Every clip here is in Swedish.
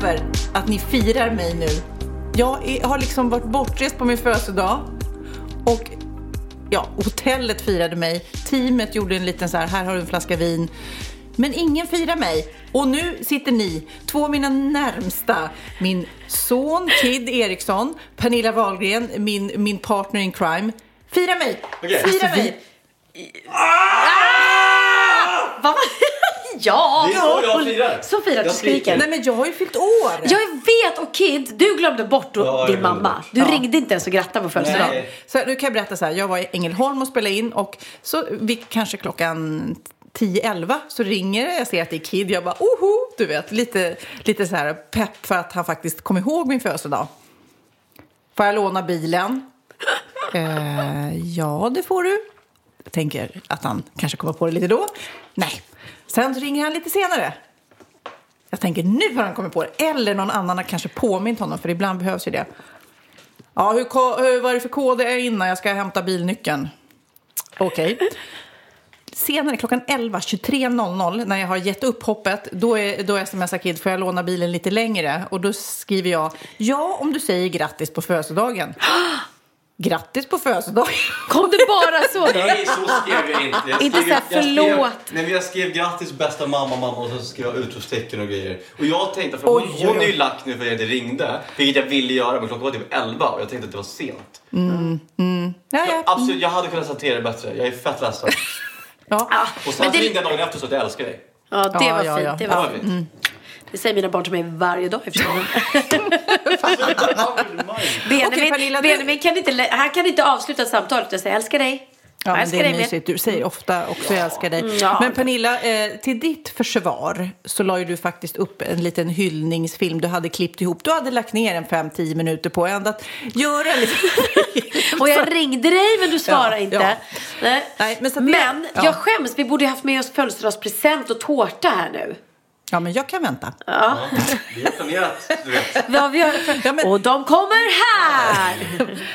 kräver att ni firar mig nu. Jag är, har liksom varit bortrest på min födelsedag och ja, hotellet firade mig. Teamet gjorde en liten så här, här har du en flaska vin. Men ingen firar mig. Och nu sitter ni, två av mina närmsta, min son Kid Eriksson, Pernilla Wahlgren, min, min partner in crime. Fira mig! Fira Alltså, mig! Va? Ja! Det är så jag firar. Så firar du Jag skriker. Nej men jag har ju fyllt år! Jag vet och Kid, du glömde bort Ja, din mamma. Du ringde inte ens och grattade på födelsedagen. Så nu kan jag berätta så här, jag var i Ängelholm och spelade in och så vid kanske klockan 10-11 så ringer det, jag ser att det är Kid, jag bara oho, du vet, lite, lite så här pepp för att han faktiskt kom ihåg min födelsedag. Får jag låna bilen? eh, ja, det får du. Jag tänker att han kanske kommer på det lite då. Nej. Sen så ringer han lite senare. Jag tänker nu har han kommit på det. Eller någon annan har kanske påmint honom, för ibland behövs ju det. Ja, hur, hur, vad är det för kod det är innan jag ska hämta bilnyckeln? Okej. Senare, klockan 11, 23.00, när jag har gett upp hoppet, då, är, då smsar Kid, får jag låna bilen lite längre? Och då skriver jag, ja, om du säger grattis på födelsedagen grattis på födelsedagen! Kom det bara så? då? Nej, så skrev jag inte. Jag Inte skrev- så här, jag skrev- förlåt. Nej, jag skrev grattis bästa mamma, mamma och så skrev jag utropstecken och grejer. Och jag tänkte, för Oj, hon, oj, hon är oj. ju lack nu för att jag inte ringde. Vilket jag ville göra, men klockan var typ 11 och jag tänkte att det var sent. Ja, ja. Absolut, jag hade kunnat hantera det bättre. Jag är fett ledsen. ja. Och sen men det, ringde jag dagen efter så att jag älskar dig. ja, det var ja, fint. ja. Det, Det var fint. fint. Det säger mina barn till mig varje dag i Benjamin, Pernilla, Benjamin kan inte, han kan inte avsluta samtalet utan säga älskar dig. Ja, jag men det är mysigt. Du säger ofta också jag älskar dig. Ja. Men Pernilla, eh, till ditt försvar så la ju du faktiskt upp en liten hyllningsfilm du hade klippt ihop. Du hade lagt ner en 5-10 minuter på ändå att göra en liten... Och jag ringde dig men du svarade Ja, inte. Nej. Nej, men men ja. jag skäms. Vi borde haft med oss födelsedagspresent och tårta här nu. Ja, men jag kan vänta. Ja, vi har planerat, du vet. Vad vi har... Ja, men- Och de kommer här!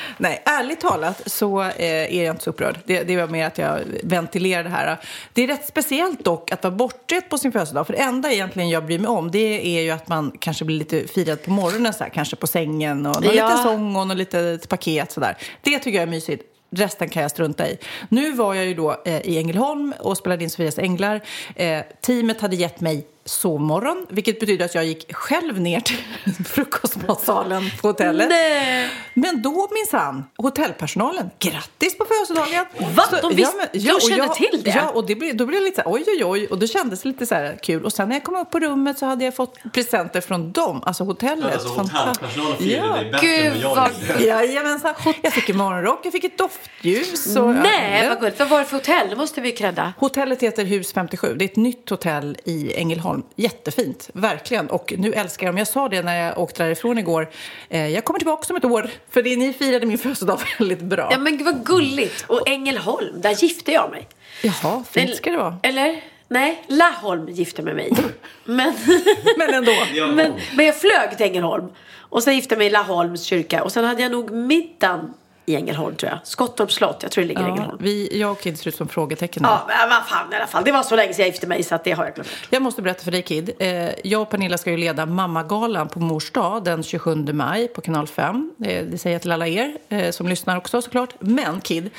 Nej, ärligt talat så eh, är jag inte så upprörd. Det, det var mer att jag ventilerar det här. Det är rätt speciellt dock att vara bortrest på sin födelsedag. För det enda egentligen jag bryr mig om det är ju att man kanske blir lite firad på morgonen så här, kanske på sängen och någon Ja. liten sång och något litet paket sådär. Det tycker jag är mysigt. Resten kan jag strunta i. Nu var jag ju då eh, i Ängelholm och spelade in Sofias Änglar. Eh, teamet hade gett mig sovmorgon, vilket betyder att jag gick själv ner till frukostmatsalen på hotellet. Nej. Men då minsann, hotellpersonalen, grattis på födelsedagen! Va? De visste- de och kände till det? Ja, och det blev, då blev det lite så här, oj, oj, oj. Och då kändes det lite så här kul. Och sen när jag kom upp på rummet så hade jag fått presenter från dem, alltså hotellet. Alltså hotellpersonalen firade Ja. dig bättre Gud, än jag vad- gjorde. Jajamensan. Jag fick en morgonrock, jag fick ett doftljus. Och, Nej, ja. vad gulligt. Vad var det för hotell? Det måste vi credda. Hotellet heter Hus 57. Det är ett nytt hotell i Ängelholm. Jättefint, verkligen. Och nu älskar jag dem. Jag sa det när jag åkte därifrån igår. Eh, jag kommer tillbaka om ett år, för det, ni firade min födelsedag väldigt bra. Ja men gud vad gulligt. Och Ängelholm, där gifte jag mig. Jaha, fint ska det vara. Eller? Nej, Laholm gifte med mig. Men, Men ändå. men, men jag flög till Ängelholm. Och sen gifte jag mig i Laholms kyrka. Och sen hade jag nog middagen i Ängelholm tror jag. Skottorps slott, jag tror det ligger i Ja, Ängelholm. vi, jag och Kid ser ut som frågetecken. här. Ja, men vad fan i alla fall. Det var så länge sedan jag gifte mig så att det har jag glömt. Jag måste berätta för dig Kid. Eh, jag och Pernilla ska ju leda Mammagalan på Mors dag den 27 maj på kanal 5. Eh, det säger jag till alla er eh, som lyssnar också såklart. Men Kid,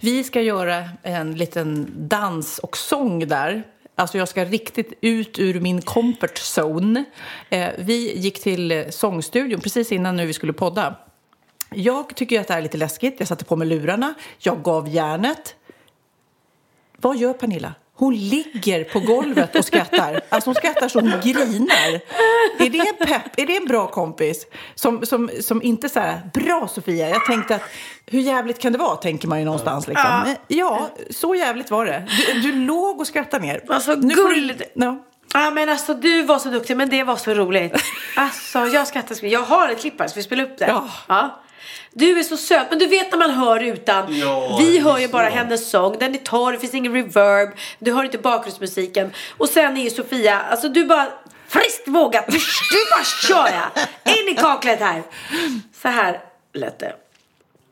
vi ska göra en liten dans och sång där. Alltså jag ska riktigt ut ur min comfort zone. Eh, vi gick till sångstudion precis innan nu vi skulle podda. Jag tycker att det här är lite läskigt. Jag satte på mig lurarna. Jag gav järnet. Vad gör Pernilla? Hon ligger på golvet och skrattar. Alltså hon skrattar så hon grinar. Är det en pepp? Är det en bra kompis? Som, som, som inte så här, bra Sofia. Jag tänkte att hur jävligt kan det vara? Tänker man ju någonstans liksom. Men, ja, så jävligt var det. Du, du låg och skrattade ner. Alltså, Nu får du- gulligt. Ja. Ja men alltså du var så duktig men det var så roligt. Alltså jag skrattar så mycket. Jag har ett klipp här så vi spelar upp det. Ja. Du är så söt men du vet när man hör utan. Ja, vi hör ju bara hennes sång. Den är torr, det finns ingen reverb. Du hör inte bakgrundsmusiken. Och sen är ju Sofia, alltså du bara friskt vågat. Du, du bara kör jag. In i kaklet här. Så här lät det.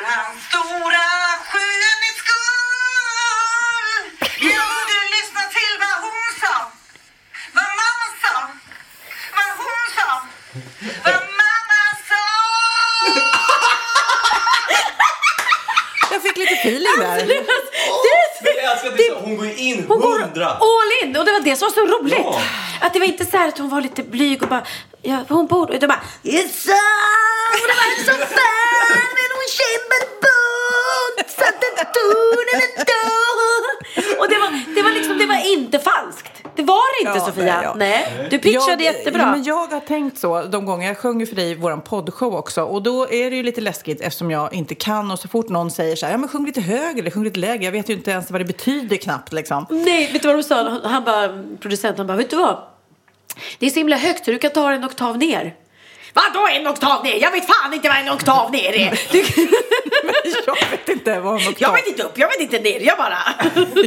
Hans stora skönhetsskull Jag borde lyssna till vad hon sa Vad mamma sa Vad hon sa Vad fick lite feeling där. Men jag älskar att det är så, hon går in Hon hundra. all in och det var det som var så roligt. Ja. Att det var inte så här att hon var lite blyg och bara, ja, hon borde, utan bara, It's so, det var så fan men hon satte tonen Och det var, det var liksom, det var inte falskt. Det var det inte Ja, Sofia. nej, ja. Nej, du pitchade jag, jättebra. Ja, men jag har tänkt så de gånger jag sjunger för dig i vår poddshow också. Och då är det ju lite läskigt eftersom jag inte kan. Och så fort någon säger så här, ja men sjung lite högre eller sjung lite lägre. Jag vet ju inte ens vad det betyder knappt liksom. Nej, vet du vad de sa? Han bara, producenten bara, vet du vad? Det är så himla högt du kan ta en oktav ner. Vadå en oktav ner? Jag vet fan inte vad en oktav ner är. Du... Jag vet inte vad en oktav... Jag vet inte upp, jag vet inte ner, jag bara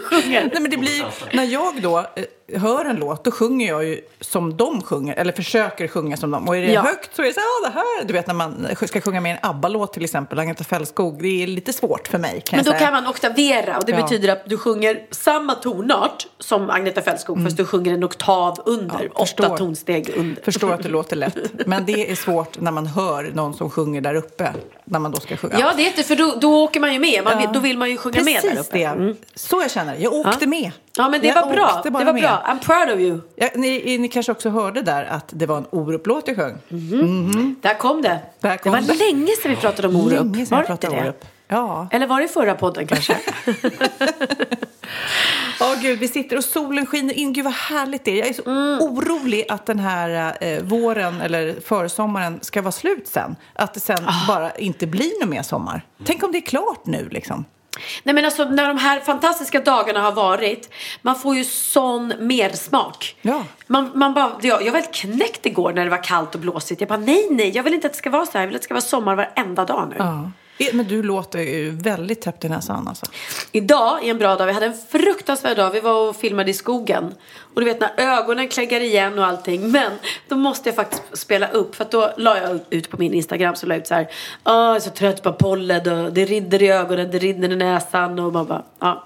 sjunger. Nej, men det blir, när jag då eh, hör en låt, då sjunger jag ju som de sjunger, eller försöker sjunga som de. Och är det Ja. högt så är det så här, "Ah, det här, du vet när man ska sjunga med en ABBA-låt till exempel, Agneta Fältskog, det är lite svårt för mig Men då säga. kan man oktavera och det Ja. betyder att du sjunger samma tonart som Agneta Fältskog fast du sjunger en oktav under, Ja, åtta tonsteg under. Förstår att det låter lätt, men det är svårt när man hör någon som sjunger där uppe, när man då ska sjunga. Ja, det är inte för då, då åker man ju med. Man, Då vill man ju sjunga med där Precis uppe. Mm. det, så jag känner. Jag åkte med. Ja, men det Jag var bra. Det var med. bra. I'm proud of you. Ja, ni, ni kanske också hörde där att det var en Orup-låt jag sjöng. Där kom det. Där kom det var det. länge sedan vi pratade om Orup. Länge sedan var inte pratade det? Orup. Ja. Eller var det förra podden kanske? Åh gud, vi sitter och solen skiner in. Gud vad härligt det är. Jag är så Mm. orolig att den här eh, våren eller försommaren ska vara slut sen. Att det sen Ah. bara inte blir någon mer sommar. Tänk om det är klart nu liksom. Nej men alltså när de här fantastiska dagarna har varit, man får ju sån mersmak. Ja. Man, man bara, jag, jag var helt knäckt igår när det var kallt och blåsigt. Jag bara nej, nej, jag vill inte att det ska vara så här. Jag vill att det ska vara sommar varenda dag nu. Ja. Eh, men du låter ju väldigt täppt i näsan alltså. Idag är en bra dag. Vi hade en fruktansvärd dag. Vi var och filmade i skogen. Och du vet när ögonen kläggar igen och allting. Men då måste jag faktiskt spela upp. För att då la jag ut på min Instagram så la jag ut så här. "Åh, jag är så trött på pollen och det rinner i ögonen, det rinner i näsan. Och man bara, ja.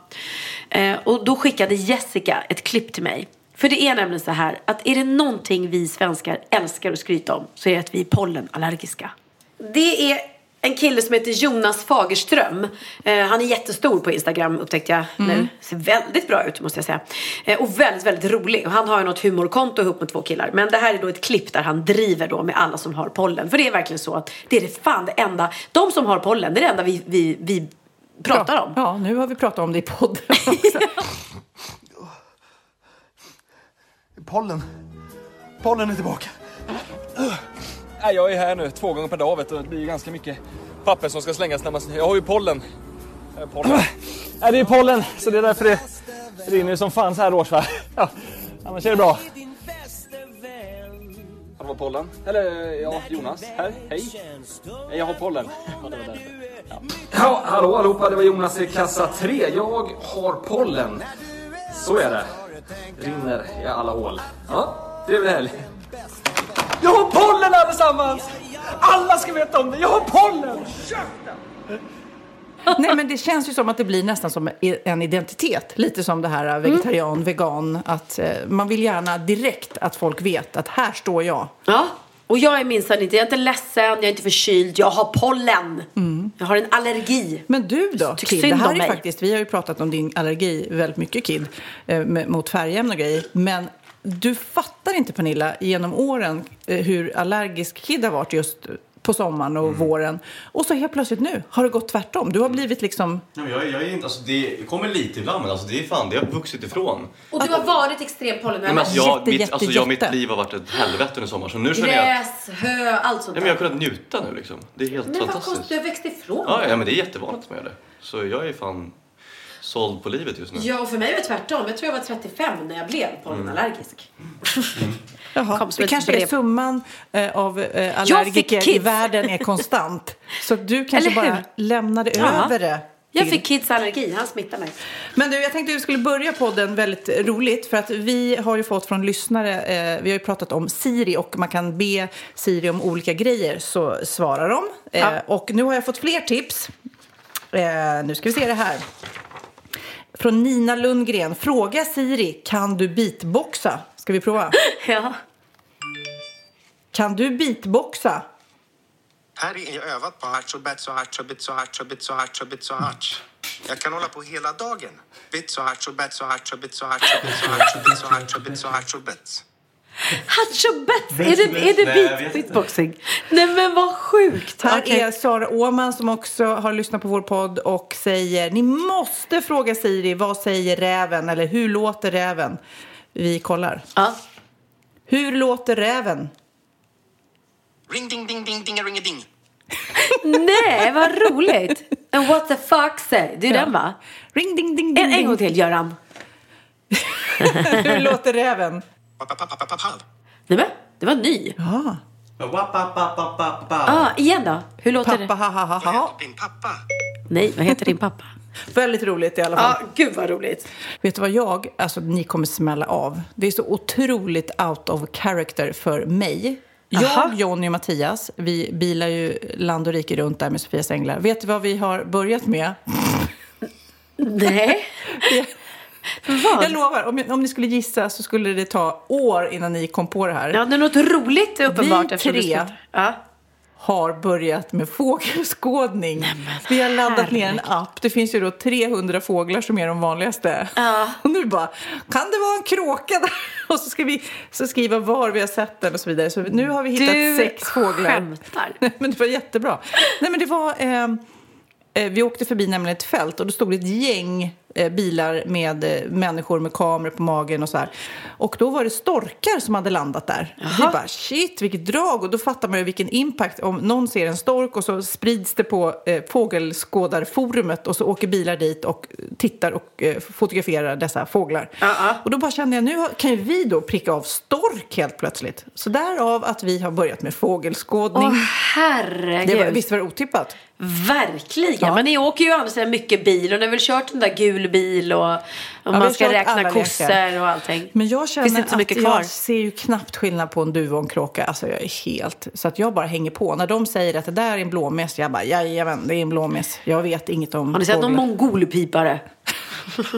Eh, och då skickade Jessica ett klipp till mig. För det är nämligen så här att är det någonting vi svenskar älskar att skryta om så är det att vi är pollenallergiska. Det är en kille som heter Jonas Fagerström. Eh, han är jättestor på Instagram upptäckte jag nu. Ser väldigt bra ut måste jag säga. Eh, och väldigt, väldigt rolig. Och han har ju något humorkonto ihop med två killar. Men det här är då ett klipp där han driver då med alla som har pollen. För det är verkligen så att det är det fan det enda. De som har pollen, det är det enda vi, vi, vi pratar om. Ja, nu har vi pratat om det i podden också. Pollen. Pollen är tillbaka. Nej, jag är här nu två gånger per dag vet du. Det blir ju ganska mycket papper som ska slängas när man... Jag har ju pollen. Har pollen. Nej, det är pollen, så det är därför det rinner som fan så här års va? Ja, annars är det bra. Har du pollen? Eller ja, Jonas här. Hej. Nej, Jag har pollen. Ja, det var därför. Ja. ja, hallå allihopa. Det var Jonas i kassa 3. Jag har pollen. Så är det. Rinner i alla hål. Ja, det är väl härligt. Jag har pollen allesammans! Alla ska veta om det, jag har pollen! Nej, men det känns ju som att det blir nästan som en identitet. Lite som det här äh, vegetarian, vegan. Att eh, man vill gärna direkt att folk vet att här står jag. Ja, och jag är minsann inte, jag är inte ledsen, jag är inte förkyld, jag har pollen. Jag har en allergi. Men du då, Tyck Kid? Det här är mig. faktiskt, vi har ju pratat om din allergi väldigt mycket, Kid, eh, mot färgämnen och grejer. Men du fattar inte, Pernilla, genom åren eh, hur allergisk Kid har varit just på sommaren och våren. Och så helt plötsligt nu har det gått tvärtom. Du har blivit liksom... Ja, men jag, jag är inte, alltså det kommer lite ibland men alltså det är fan, det har vuxit ifrån. Och du har varit extrem Nej, men pollenallergiker. alltså, jag, Jätte, mitt, jätte, alltså jag, mitt jätte. liv har varit ett helvete under sommaren så nu känner jag... Gräs, hö, allt sånt men jag har kunnat njuta nu liksom. Det är helt Men vad fantastiskt. konstigt, du har växt ifrån. Ja, ja, men det är jättevanligt att man gör det. Så jag är fan såld på livet just nu. Ja, och för mig var det tvärtom. Jag tror jag var 35 när jag blev pollenallergisk. Jaha, Kom som det kanske brev. är summan eh, av eh, allergiker i världen är konstant. Så du kanske bara lämnade Ja. över det. Jag fick kids allergi, han smittade mig. Men du, jag tänkte att vi skulle börja podden väldigt roligt för att vi har ju fått från lyssnare, eh, vi har ju pratat om Siri och man kan be Siri om olika grejer så svarar de. Eh, Ja. Och nu har jag fått fler tips. Eh, nu ska vi se det här. Från Nina Lundgren. Fråga Siri, kan du beatboxa? Ska vi prova? Ja. Kan du beatboxa? Här är jag övat på harts och bets och harts och bits och harts och bits och harts och bits och harts. Jag kan hålla på hela dagen. Bits och harts och bets och harts och bits och harts och bits och harts och bits och harts och bits och harts och bets. Hatchobets! Är det, är det beat, beatboxing? Nej men vad sjukt! Här Okej. är Sara Åman som också har lyssnat på vår podd och säger ni måste fråga Siri vad säger räven eller hur låter räven? Vi kollar. Ja. Hur låter räven? Ring ding ding ding ding ring ding. Nej, vad roligt! And what the fuck say? Det är Ja. den va? Ring ding ding ding. En, en gång till Göran. hur låter räven? Nej men, det var ny. Ja. Ah, igen då. Hur låter Pappa det? ha ha ha ha. Din pappa. Nej, vad heter din pappa? Väldigt roligt i alla fall. Ja, gud vad roligt. Vet du vad jag, alltså ni kommer smälla av. Det är så otroligt out of character för mig. Aha. Jag, Jonny och Mattias, vi bilar ju land och rike runt där med Sofias änglar. Vet du vad vi har börjat med? Nej. Vad? lovar, om, om ni skulle gissa så skulle det ta år innan ni kom på det här. Ja, det är något roligt uppenbart. Vi du tre. Ja. Har börjat med fågelskådning. vi har laddat ner en app. Det finns ju då 300 fåglar som är de vanligaste. Ja. Och nu bara, kan det vara en kråka där? Och så ska vi så skriva var vi har sett den och så vidare. Så nu har vi hittat Du sex fåglar. skämtar. men det var jättebra. Nej men det var... Eh, eh, vi åkte förbi nämligen ett fält och då stod det ett gäng bilar med eh, människor med kameror på magen och så här. Och då var det storkar som hade landat där. Vi bara shit vilket drag och då fattar man ju vilken impact om någon ser en stork och så sprids det på eh, fågelskådarforumet och så åker bilar dit och tittar och eh, fotograferar dessa fåglar. Ja, ja. Och då bara kände jag nu kan ju vi då pricka av stork helt plötsligt. Så därav att vi har börjat med fågelskådning. Åh herregud. det var, visst var det otippat? Verkligen. Ja. Men ni åker ju andra sidan mycket bil och ni har väl kört en där gul bil och, och vi man ska räkna kossor och allting. Men jag Finns känner det inte så mycket att kvar? jag ser ju knappt skillnad på en duva och en kråka. Alltså jag är helt... Så att jag bara hänger på. När de säger att det där är en blåmes, jag bara jajamän, det är en blåmes. Jag vet inget om Har ni sett någon mongolpipare?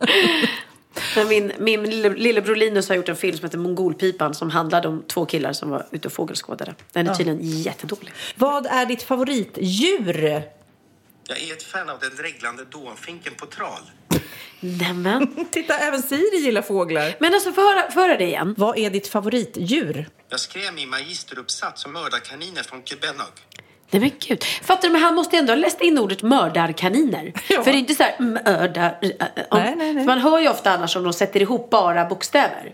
Men min, min lille, lillebror Linus har gjort en film som heter Mongolpipan som handlade om två killar som var ute och fågelskådade. Den är tydligen jättedålig. Vad är ditt favoritdjur? Jag är ett fan av den dreglande dånfinken på tral. Nämen. Titta, även Siri gillar fåglar. Men alltså, få höra det igen. Vad är ditt favoritdjur? Jag skrev min magisteruppsats om mördarkaniner från Quebenog. Nej men gud. Fattar du, men han måste ändå ha läst in ordet mördarkaniner. Ja. För det är inte så här mördar... om- Nej, nej, nej. Man hör ju ofta annars om de sätter ihop bara bokstäver.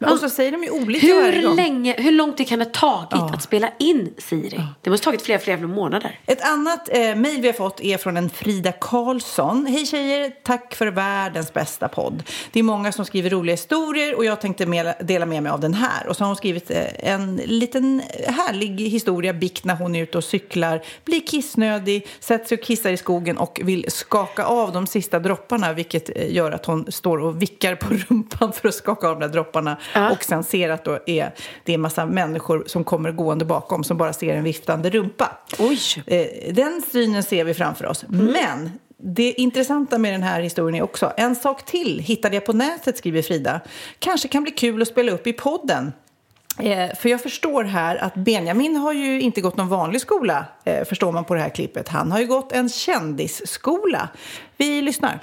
Och så säger de ju olika varje Hur, gång. länge, hur lång tid kan det ha tagit Ja. att spela in Siri? Det måste ha tagit flera, flera månader. Ett annat eh, mejl vi har fått är från en Frida Karlsson. Hej tjejer, tack för världens bästa podd. Det är många som skriver roliga historier och jag tänkte mela- dela med mig av den här. Och så har hon skrivit eh, en liten härlig historia, bikt när hon är ute och cyklar, blir kissnödig, sätter sig och kissar i skogen och vill skaka av de sista dropparna vilket eh, gör att hon står och vickar på rumpan för att skaka av de där dropparna. Och sen ser att då är, det är massa människor som kommer gående bakom som bara ser en viftande rumpa. Oj! Eh, den synen ser vi framför oss. Men det intressanta med den här historien är också, en sak till hittade jag på nätet, skriver Frida. Kanske kan bli kul att spela upp i podden. Eh, för jag förstår här att Benjamin har ju inte gått någon vanlig skola, eh, förstår man på det här klippet. Han har ju gått en kändisskola. Vi lyssnar.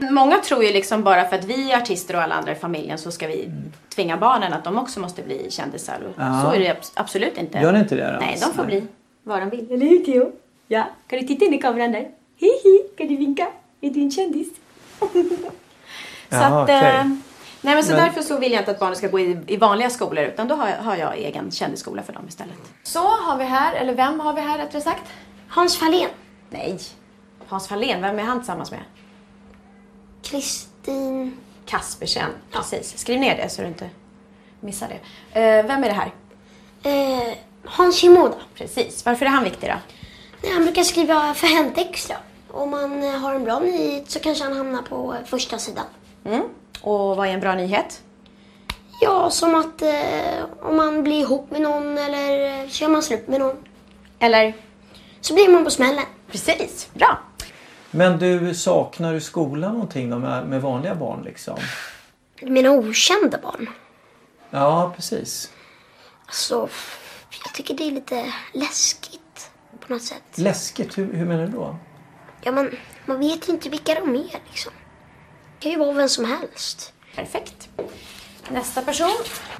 Många tror ju liksom bara för att vi är artister och alla andra i familjen så ska vi tvinga barnen att de också måste bli kändisar. Ja. Så är det abs- absolut inte. Gör ni inte det Nej, alls? de får Nej. bli vad de vill. Eller hur Theo? Ja. Kan du titta in i kameran där? Hihi, kan du vinka? Är du en kändis? så Jaha, att, eh, nej men så Men- därför så vill jag inte att barnen ska gå i, i vanliga skolor utan då har jag, har jag egen kändisskola för dem istället. Så har vi här, eller vem har vi här rättare sagt? Hans Fahlén. Nej. Hans Fahlén, vem är han tillsammans med? Kristin Kaspersen. Precis. Skriv ner det så du inte missar det. Eh, vem är det här? Eh, Hans Shimoda. Precis. Varför är han viktig då? Nej, Han brukar skriva för Hänt Extra. Om man eh, har en bra nyhet så kanske han hamnar på eh, första sidan. Mm. Och vad är en bra nyhet? Ja, som att eh, om man blir ihop med någon eller eh, så gör man slut med någon. Eller? Så blir man på smällen. Precis. Bra. Men du, saknar du skolan någonting då med, med vanliga barn liksom? Du menar okända barn? Ja, precis. Alltså, jag tycker det är lite läskigt på något sätt. Läskigt, hur, hur menar du då? Ja, men man vet ju inte vilka de är liksom. Det kan ju vara vem som helst. Perfekt. Nästa person.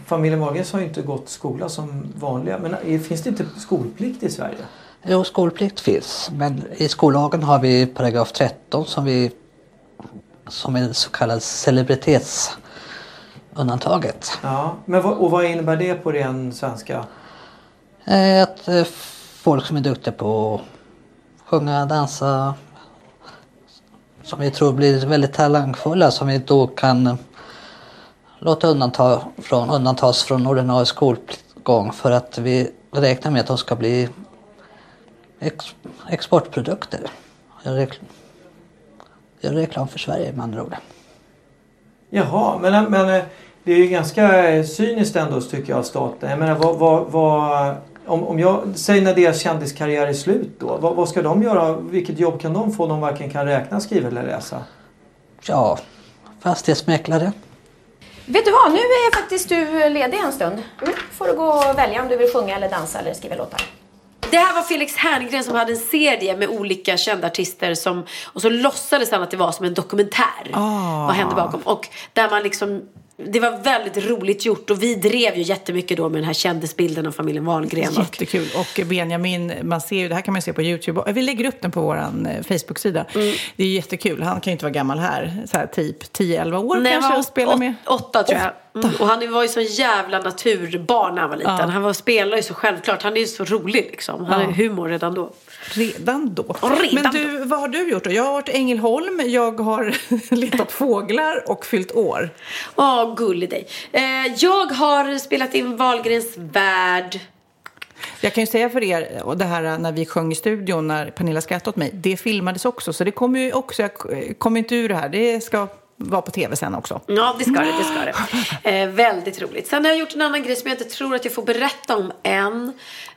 Familjen Wahlgrens har ju inte gått skola som vanliga. Men finns det inte skolplikt i Sverige? Jo, skolplikt finns, men i skollagen har vi paragraf 13 som, vi, som är så kallad celebritetsundantaget. Ja, men vad, och vad innebär det på ren svenska? Eh, Att eh, folk som är duktiga på att sjunga, dansa, som vi tror blir väldigt talangfulla, som vi då kan låta undanta från, undantas från ordinarie skolgång för att vi räknar med att de ska bli ex, exportprodukter. Göra rekl- Göra reklam för Sverige med andra ord. Jaha, men, men eh, det är ju ganska eh, cyniskt ändå tycker jag av staten. Jag menar, vad, vad, vad, om, om jag säger när deras kändiskarriär är slut då, vad, vad ska de göra? Vilket jobb kan de få om de varken kan räkna, skriva eller läsa? Ja, fastighetsmäklare. Vet du vad, nu är faktiskt du ledig en stund. Mm. får du gå och välja om du vill sjunga eller dansa eller skriva låtar. Det här var Felix Herngren som hade en serie med olika kända artister som, och så låtsades han att det var som en dokumentär. Ah. Vad hände bakom? Och där man liksom det var väldigt roligt gjort och vi drev ju jättemycket då med den här kändisbilden av familjen Wahlgren. Och, Jättekul. Och Benjamin, man ser ju, det här kan man se på YouTube. Vi lägger upp den på vår eh, Facebook-sida. Mm. Det är jättekul. Han kan ju inte vara gammal här. Så här typ 10-11 år Nej, kanske han och spela med. Åtta tror jag. Mm. Och han var ju så jävla naturbarn när han var liten. Ja. Han var, spelar ju så självklart. Han är ju så rolig liksom. Han Ja. har humor redan då. Redan då. redan Men du, vad har du gjort då? Jag har varit i Ängelholm, jag har letat fåglar och fyllt år. Åh, gullig dig. Eh, jag har spelat in Wahlgrens värld. Jag kan ju säga för er, och det här när vi sjöng i studion när Pernilla skrattade åt mig, det filmades också. Så det kommer ju också, jag kommer inte ur det här, det ska vara på tv sen också. Ja, det ska det. det, ska det. Eh, väldigt roligt. Sen har jag gjort en annan grej som jag inte tror att jag får berätta om än.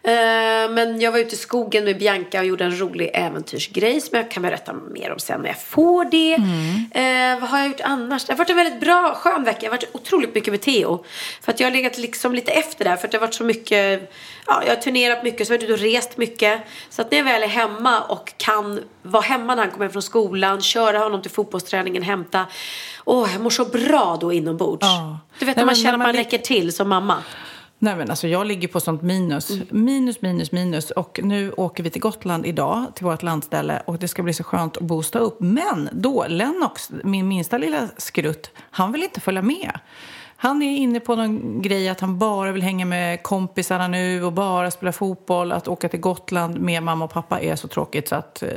Eh, men jag var ute i skogen med Bianca och gjorde en rolig äventyrsgrej som jag kan berätta mer om sen när jag får det. Eh, vad har jag gjort annars? Det har varit en väldigt bra, skön vecka. Jag har varit otroligt mycket med Theo. För att jag har legat liksom lite efter där. För att det har varit så mycket, ja, jag har turnerat mycket, så jag har varit ute och rest mycket. Så att när jag väl är hemma och kan vara hemma när han kommer från skolan, köra honom till fotbollsträningen, hämta. Åh, jag mår så bra då inombords. Ja. Du vet när man känner att man man räcker till som mamma. Nej men alltså jag ligger på sånt minus. Minus, minus, minus. Och nu åker vi till Gotland idag, till vårt landställe. Och det ska bli så skönt att boosta upp. Men då, Lennox, min minsta lilla skrutt, han vill inte följa med. Han är inne på någon grej att han bara vill hänga med kompisarna nu och bara spela fotboll. Att åka till Gotland med mamma och pappa är så tråkigt så att eh,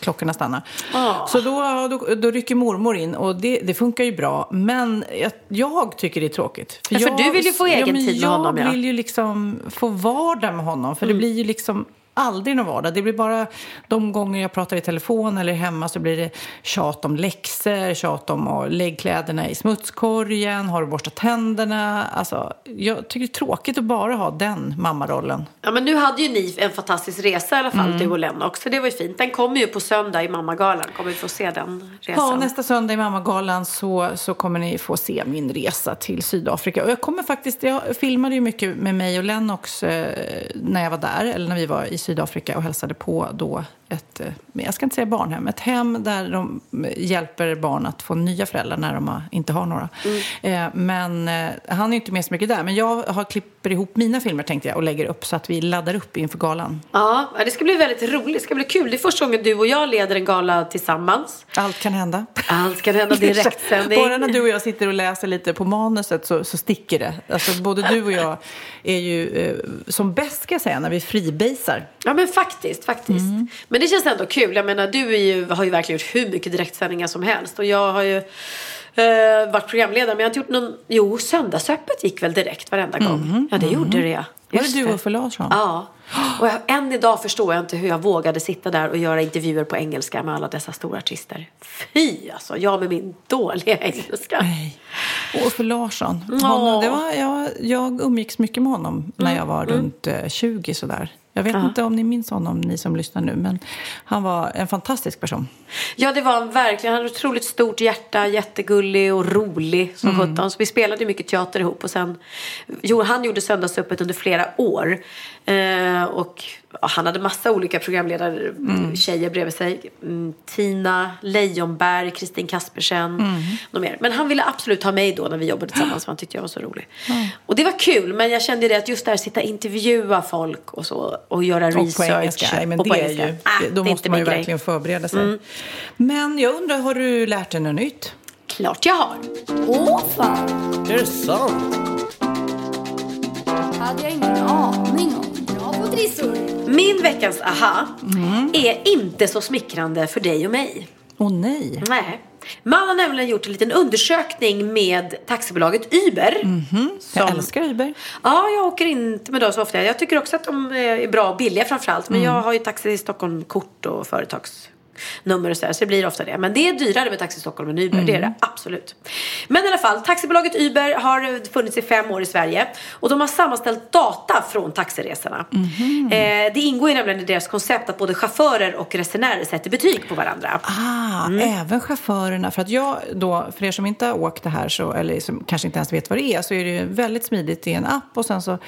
klockorna stannar. Ah. Så då, då, då rycker mormor in och det, det funkar ju bra. Men jag, jag tycker det är tråkigt. Ja, för du vill ju få egen men tid med jag honom, ja. vill ju liksom få vardag med honom. För Mm. det blir ju liksom aldrig någon vardag. Det blir bara de gånger jag pratar i telefon eller hemma så blir det tjat om läxor, tjat om att lägg kläderna i smutskorgen, har du borstat tänderna? Alltså, jag tycker det är tråkigt att bara ha den mammarollen. Ja men nu hade ju ni en fantastisk resa i alla fall, Mm. du och Lennox. Så det var ju fint. Den kommer ju på söndag i Mammagalan. Kommer vi få se den resan? Ja, nästa söndag i Mammagalan så, så kommer ni få se min resa till Sydafrika. Och jag kommer faktiskt, jag filmade ju mycket med mig och Lennox eh, när jag var där, eller när vi var i Sydafrika och hälsade på då ett, eh, jag ska inte säga barnhem, ett hem där de hjälper barn att få nya föräldrar när de inte har några. Eh, men eh, han är inte med så mycket där. Men jag har klipper ihop mina filmer tänkte jag och lägger upp så att vi laddar upp inför galan. Ja, det ska bli väldigt roligt. Det ska bli kul. Det är första gången du och jag leder en gala tillsammans. Allt kan hända. Allt kan hända. Direktsändning. Bara när du och jag sitter och läser lite på manuset så, så sticker det. Alltså, både du och jag är ju som bäst ska jag säga när vi freebasar. Ja men faktiskt, faktiskt. Men det känns ändå kul. Jag menar du ju, har ju verkligen gjort hur mycket direktsändningar som helst. Och jag har ju eh, varit programledare men jag har inte gjort någon, jo söndagsöppet gick väl direkt varenda gång. Ja det gjorde det. Var det du och Uffe Larsson? Ja. Och jag, än idag förstår jag inte hur jag vågade sitta där och göra intervjuer på engelska med alla dessa stora artister. Fy alltså, jag med min dåliga engelska. Och Uffe Larsson. Honom, det var, jag, jag umgicks mycket med honom när jag var Mm. runt eh, 20 sådär. Jag vet Ja. inte om ni minns honom, ni som lyssnar nu, men han var en fantastisk person. Ja, det var han verkligen. Han hade ett otroligt stort hjärta, jättegullig och rolig som Mm. sjutton. Så vi spelade mycket teater ihop och sen, han gjorde Söndagsöppet under flera år. Eh, och ja, han hade massa olika programledare, Mm. tjejer bredvid sig. Mm, Tina Leijonberg, Kristin Kaspersen, Mm. något mer. Men han ville absolut ha mig då när vi jobbade tillsammans för han tyckte jag var så rolig. Och det var kul, men jag kände det att just där sitta och intervjua folk och så och göra Och på research. engelska. Nej, men och på det är ju, Ah, då det måste man ju grej. verkligen förbereda sig. Mm. Men jag undrar, har du lärt dig något nytt? Klart jag har. Åh fan! Är det sant? hade jag ingen aning om. Trissor. Min veckans aha är inte så smickrande för dig och mig. Åh nej. Nej. Man har nämligen gjort en liten undersökning med taxibolaget Uber. Jag Som- älskar Uber. Ja, jag åker inte med dem så ofta. Jag tycker också att de är bra och billiga framförallt. Men Mm. jag har ju Taxi i Stockholm-kort och företagsnummer och sådär. Så det blir ofta det. Men det är dyrare med Taxi Stockholm än Uber. Det är det absolut. Men i alla fall, taxibolaget Uber har funnits i fem år i Sverige. Och de har sammanställt data från taxiresorna. Eh, det ingår ju nämligen i deras koncept att både chaufförer och resenärer sätter betyg på varandra. Ah, Mm. även chaufförerna. För att jag då, för er som inte har åkt det här så, eller som kanske inte ens vet vad det är så är det ju väldigt smidigt i en app och sen så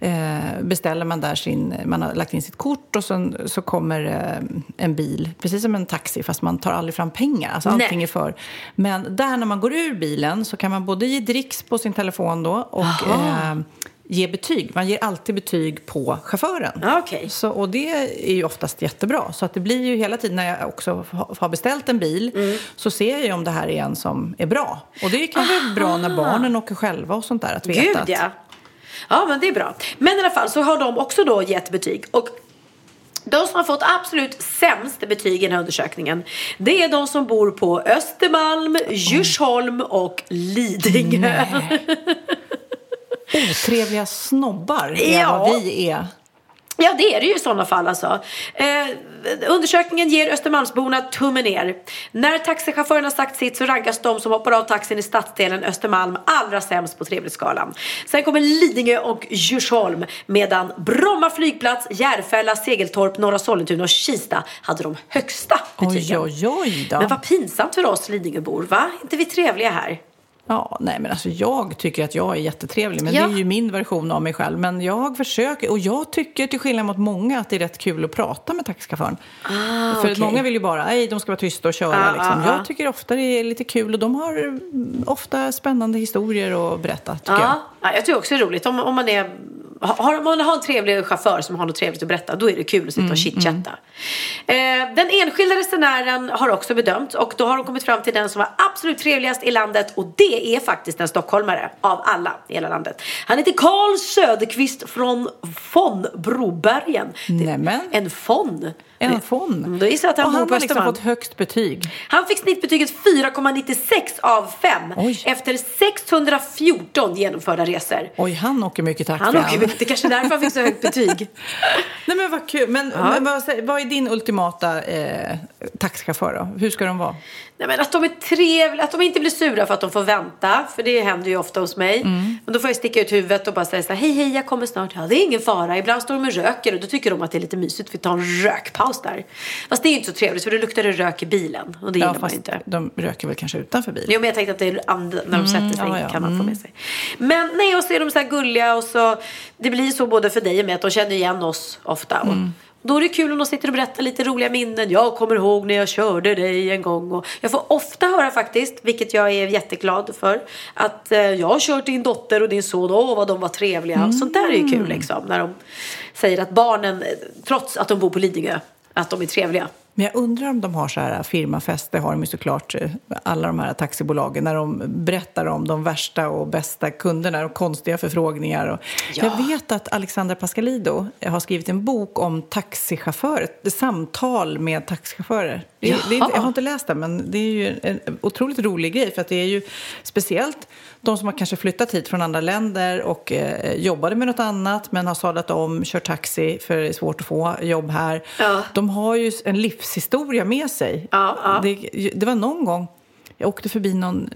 eh, beställer man där sin, man har lagt in sitt kort och sen så kommer eh, en bil, precis som en taxi fast man tar aldrig fram pengar. Alltså Nej. allting är för. Men där när man går ur bilen så kan man både ge dricks på sin telefon då och Aha. eh, ge betyg. Man ger alltid betyg på chauffören. Okay. Så, och det är ju oftast jättebra. Så att det blir ju hela tiden när jag också ha- har beställt en bil Mm. så ser jag ju om det här är en som är bra. Och det kan vara bra när barnen åker själva och sånt där. Att veta Gud att, ja. Ja men det är bra. Men i alla fall så har de också då gett betyg. Och de som har fått absolut sämst betyg i den här undersökningen Det är de som bor på Östermalm, Djursholm och Lidingö. Otrevliga snobbar är Ja. vad vi är. Ja, det är det ju i sådana fall alltså. Eh, undersökningen ger Östermalmsborna tummen ner. När taxichauffören har sagt sitt så rankas de som hoppar av taxin i stadsdelen Östermalm allra sämst på trevlighetsskalan. Sen kommer Lidingö och Djursholm medan Bromma flygplats, Järfälla, Segeltorp, Norra Sollentuna och Kista hade de högsta betygen. Oj, oj, oj då. Men vad pinsamt för oss Lidingöbor, va? inte vi trevliga här? Ja, nej men alltså jag tycker att jag är jättetrevlig. Men Ja. det är ju min version av mig själv. Men jag försöker, och jag tycker till skillnad mot många att det är rätt kul att prata med taxichauffören. Ah, För att många vill ju bara, nej de ska vara tysta och köra Ah, liksom. ah, ah. Jag tycker ofta det är lite kul och de har mm, ofta spännande historier att berätta tycker jag. Ja, ja, jag tycker också det är roligt. Om, om, man är, har, man har en trevlig chaufför som har något trevligt att berätta, då är det kul att sitta och chitchatta. Eh, den enskilda resenären har också bedömt och då har de kommit fram till den som var absolut trevligast i landet och det är faktiskt en stockholmare av alla i hela landet. Han heter Karl Söderqvist från Fonnbrobergen. Det- Nämen. En fonn. En fon. Mm, Då gissar jag att han och han har liksom fått högst betyg. Han fick snittbetyget 4,96 av 5 efter 614 genomförda resor. Oj, han åker mycket taxi. Han åker mycket, det kanske är därför han fick så högt betyg. Nej men vad kul. Men, Ja. men vad, vad är din ultimata eh, taxichaufför då? Hur ska de vara? Nej, men att de är trevliga, att de inte blir sura för att de får vänta. För det händer ju ofta hos mig. Mm. Men då får jag sticka ut huvudet och bara säga så här, hej hej jag kommer snart. Ja det är ingen fara. Ibland står de och röker och då tycker de att det är lite mysigt. Vi tar en rökpaus där. Fast det är ju inte så trevligt för då luktar det rök i bilen. Och det gillar man ju inte. de röker väl kanske utanför bilen? Jo men jag tänkte att det är and- när de sätter sig ja, ja. kan man få Mm. med sig. Men nej och så är de så här gulliga och så. Det blir så både för dig och mig att de känner igen oss ofta. Och Mm. då är det kul om de sitter och berättar lite roliga minnen. Jag kommer ihåg när jag körde dig en gång. Och jag får ofta höra faktiskt, vilket jag är jätteglad för. Att eh, jag har kört din dotter och din son. Åh vad de var trevliga. Och sånt där är ju kul liksom. När de säger att barnen, eh, trots att de bor på Lidingö, att de är trevliga. Men jag undrar om de har så här firmafest, det har de ju såklart, eh, alla de här taxibolagen, när de berättar om de värsta och bästa kunderna och konstiga förfrågningar. Och Ja. Jag vet att Alexandra Pascalido har skrivit en bok om taxichaufförer, samtal med taxichaufförer. Det, det, jag har inte läst den, men det är ju en otroligt rolig grej, för att det är ju speciellt de som har kanske flyttat hit från andra länder och eh, jobbade med något annat men har sadlat om, kört taxi för det är svårt att få jobb här. Ja. De har ju en livshistoria med sig. Det, det var någon gång jag åkte förbi någon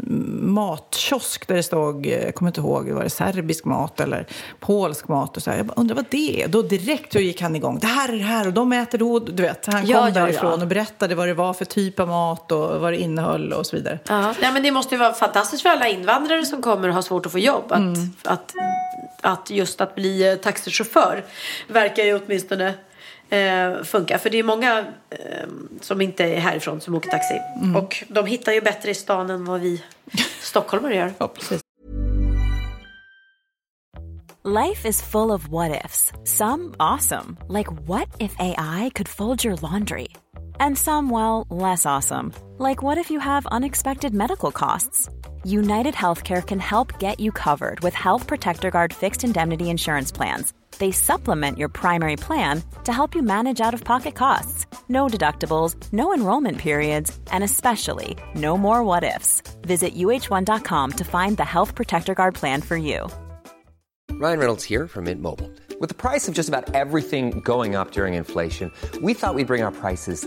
matkiosk där det stod, jag kommer inte ihåg, var det serbisk mat eller polsk mat och så här. Jag undrar vad det är. Då direkt så gick han igång. Det här är det här och de äter då, du vet. Han kom ja, därifrån ja. och berättade vad det var för typ av mat och vad det innehöll och så vidare. Ja. Nej, men det måste ju vara fantastiskt för alla invandrare som kommer och har svårt att få jobb. Att, Mm. att, att just att bli eh, taxichaufför verkar ju åtminstone eh, funka. För det är många eh, som inte är härifrån som åker taxi. Mm. Och de hittar ju bättre i stan än vad vi stockholmare gör. Ja, precis. Life is full of what ifs. Some awesome, like what if AI could fold your laundry? And some, well, less awesome, like what if you have unexpected medical costs? United Healthcare can help get you covered with Health Protector Guard fixed indemnity insurance plans. They supplement your primary plan to help you manage out of pocket costs. No deductibles, no enrollment periods, and especially no more what ifs. Visit uh1.com to find the Health Protector Guard plan for you. Ryan Reynolds here from Mint Mobile. With the price of just about everything going up during inflation, we thought we'd bring our prices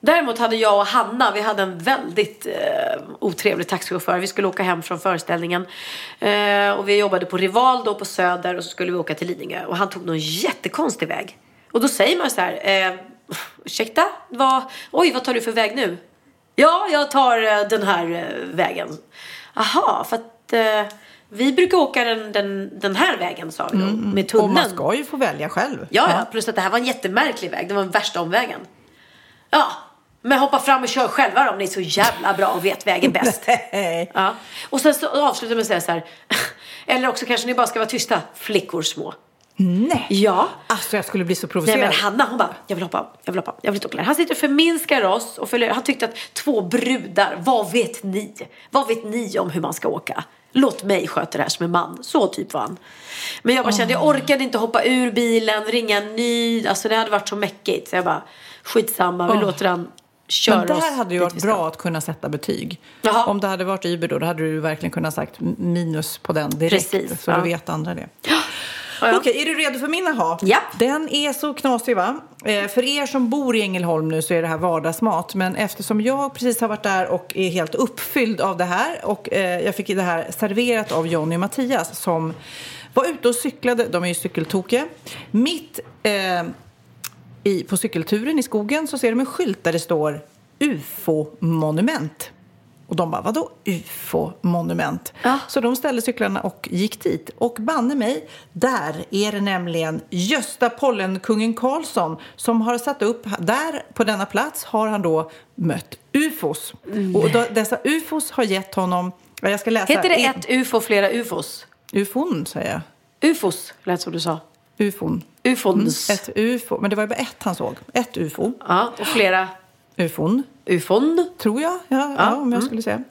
Däremot hade jag och Hanna, vi hade en väldigt eh, otrevlig taxichaufför. Vi skulle åka hem från föreställningen. Eh, och vi jobbade på Rival då på Söder och så skulle vi åka till Lidingö. Och han tog någon jättekonstig väg. Och då säger man så här, eh, ursäkta, vad, oj vad tar du för väg nu? Ja, jag tar eh, den här eh, vägen. Aha, för att eh, vi brukar åka den, den, den här vägen sa vi då, med tunneln. Och man ska ju få välja själv. Ja, ja, plus att det här var en jättemärklig väg. Det var den värsta omvägen. Ja, men hoppa fram och kör själva då, om ni är så jävla bra och vet vägen bäst. ja. Och sen så avslutar med att säga så här. Eller också kanske ni bara ska vara tysta, flickor små. Nej! Ja. Alltså jag skulle bli så Nej provocerad. men Hanna hon bara, jag vill hoppa, jag vill hoppa, jag vill inte åka. Han sitter och förminskar oss och följer, han tyckte att två brudar, vad vet ni? Vad vet ni om hur man ska åka? Låt mig sköta det här som en man. Så typ var han. Men jag bara kände, jag orkade inte hoppa ur bilen, ringa en ny. Alltså det hade varit så mäckigt. Så jag bara, skitsamma, vi Åh. låter han köra Men där hade ju dit varit bra att kunna sätta betyg. Om det hade varit Uber då, då hade du verkligen kunnat sagt minus på den direkt. Precis, så ja. då vet andra det. Okej, är du redo för min aha? Ja. Den är så knasig va? Eh, för er som bor i Ängelholm nu så är det här vardagsmat. Men eftersom jag precis har varit där och är helt uppfylld av det här och eh, jag fick det här serverat av Jonny och Mattias som var ute och cyklade. De är ju cykeltokiga. Mitt eh, i, på cykelturen i skogen så ser de en skylt där det står UFO-monument. Och de bara, vadå UFO-monument? Så de ställde cyklarna och gick dit. Och banne mig, där är det nämligen Gösta Pollenkungen Karlsson som har satt upp, där på denna plats har han då mött UFOs. Och då, dessa UFOs har gett honom, ja, jag ska läsa. Heter det ett ufo, flera ufos? UFOn säger jag. Ufos, lät som du sa. UFOn. Ufons. Mm, ett UFO, men det var ju bara ett han såg. Ett UFO. Ja, och flera? UFOn. UFOn? Tror jag, ja, ja, om jag skulle säga.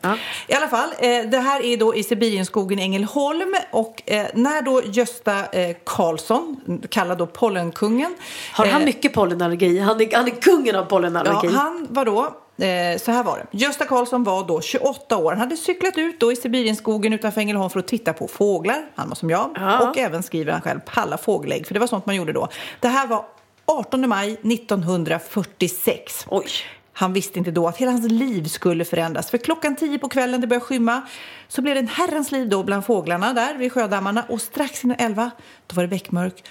I alla fall, eh, det här är då i Sibirienskogen i Ängelholm och eh, när då Gösta eh, Karlsson, kallad då Pollenkungen. Har han eh, mycket pollenallergi? Han är, han är kungen av pollenallergi. Ja, han var då, eh, så här var det. Gösta Karlsson var då 28 år. Han hade cyklat ut då i Sibirienskogen utanför Ängelholm för att titta på fåglar. Han var som jag. Och även skriver han själv palla fågelägg, för det var sånt man gjorde då. Det här var 18 maj 1946. Oj. Han visste inte då att hela hans liv skulle förändras. För klockan tio på kvällen, det började skymma, så blev det en herrans liv då bland fåglarna där vid sjödammarna. Och strax innan elva, då var det beckmörk.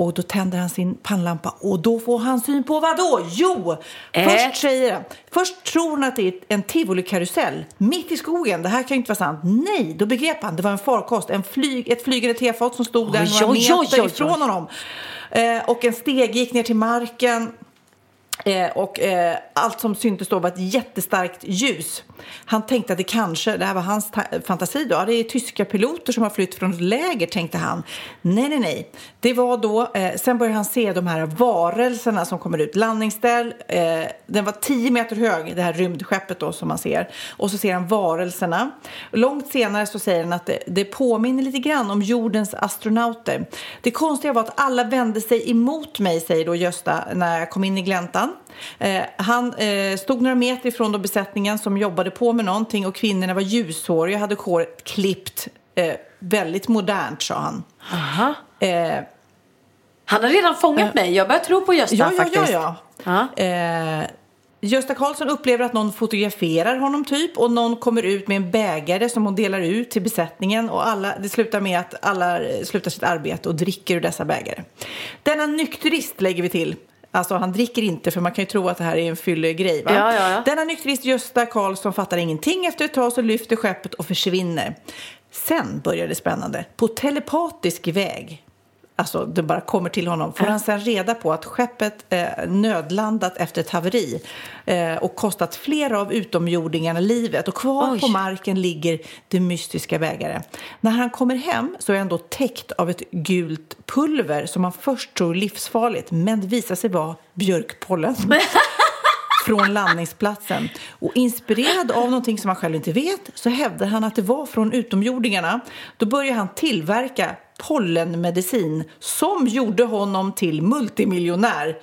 Och då tänder han sin pannlampa och då får han syn på vad då? Jo! Äh. Först säger han, först tror han att det är en tivolikarusell mitt i skogen. Det här kan ju inte vara sant. Nej, då begrep han. Det var en farkost, en flyg, ett flygande tefat som stod där Oj, några oj, meter oj, oj. ifrån honom. Eh, och en steg gick ner till marken. Eh, och eh, allt som syntes då var ett jättestarkt ljus. Han tänkte att det kanske, det här var hans fantasi då, ja, det är tyska piloter som har flytt från ett läger, tänkte han. Nej, nej, nej. Det var då, eh, sen började han se de här varelserna som kommer ut. Landningsställ, eh, den var 10 meter hög, det här rymdskeppet då som man ser. Och så ser han varelserna. Långt senare så säger han att det, det påminner lite grann om jordens astronauter. Det konstiga var att alla vände sig emot mig, säger då Gösta när jag kom in i gläntan. Eh, han eh, stod några meter ifrån då besättningen som jobbade på med någonting och kvinnorna var ljushåriga och hade håret klippt. Eh, väldigt modernt, sa han. Aha. Eh, Han har redan fångat mig. Jag börjar tro på Gösta ja, ja, faktiskt. ja, ja. Eh, Gösta Karlsson upplever att någon fotograferar honom typ och någon kommer ut med en bägare som hon delar ut till besättningen och alla, det slutar med att alla eh, slutar sitt arbete och dricker ur dessa bägare. Denna nykterist lägger vi till. Alltså han dricker inte för man kan ju tro att det här är en fyllegrej. Va? Ja, ja, ja. Denna nykterist Gösta Karlsson fattar ingenting efter ett tag så lyfter skeppet och försvinner. Sen börjar det spännande. På telepatisk väg alltså det bara kommer till honom, får han sen reda på att skeppet eh, nödlandat efter ett haveri eh, och kostat flera av utomjordingarna livet. Och kvar Oj. på marken ligger det mystiska bägare. När han kommer hem så är han då täckt av ett gult pulver som man först tror livsfarligt, men det visar sig vara björkpollen. från landningsplatsen. Och inspirerad av någonting som han själv inte vet så hävdar han att det var från utomjordingarna. Då börjar han tillverka pollenmedicin som gjorde honom till multimiljonär.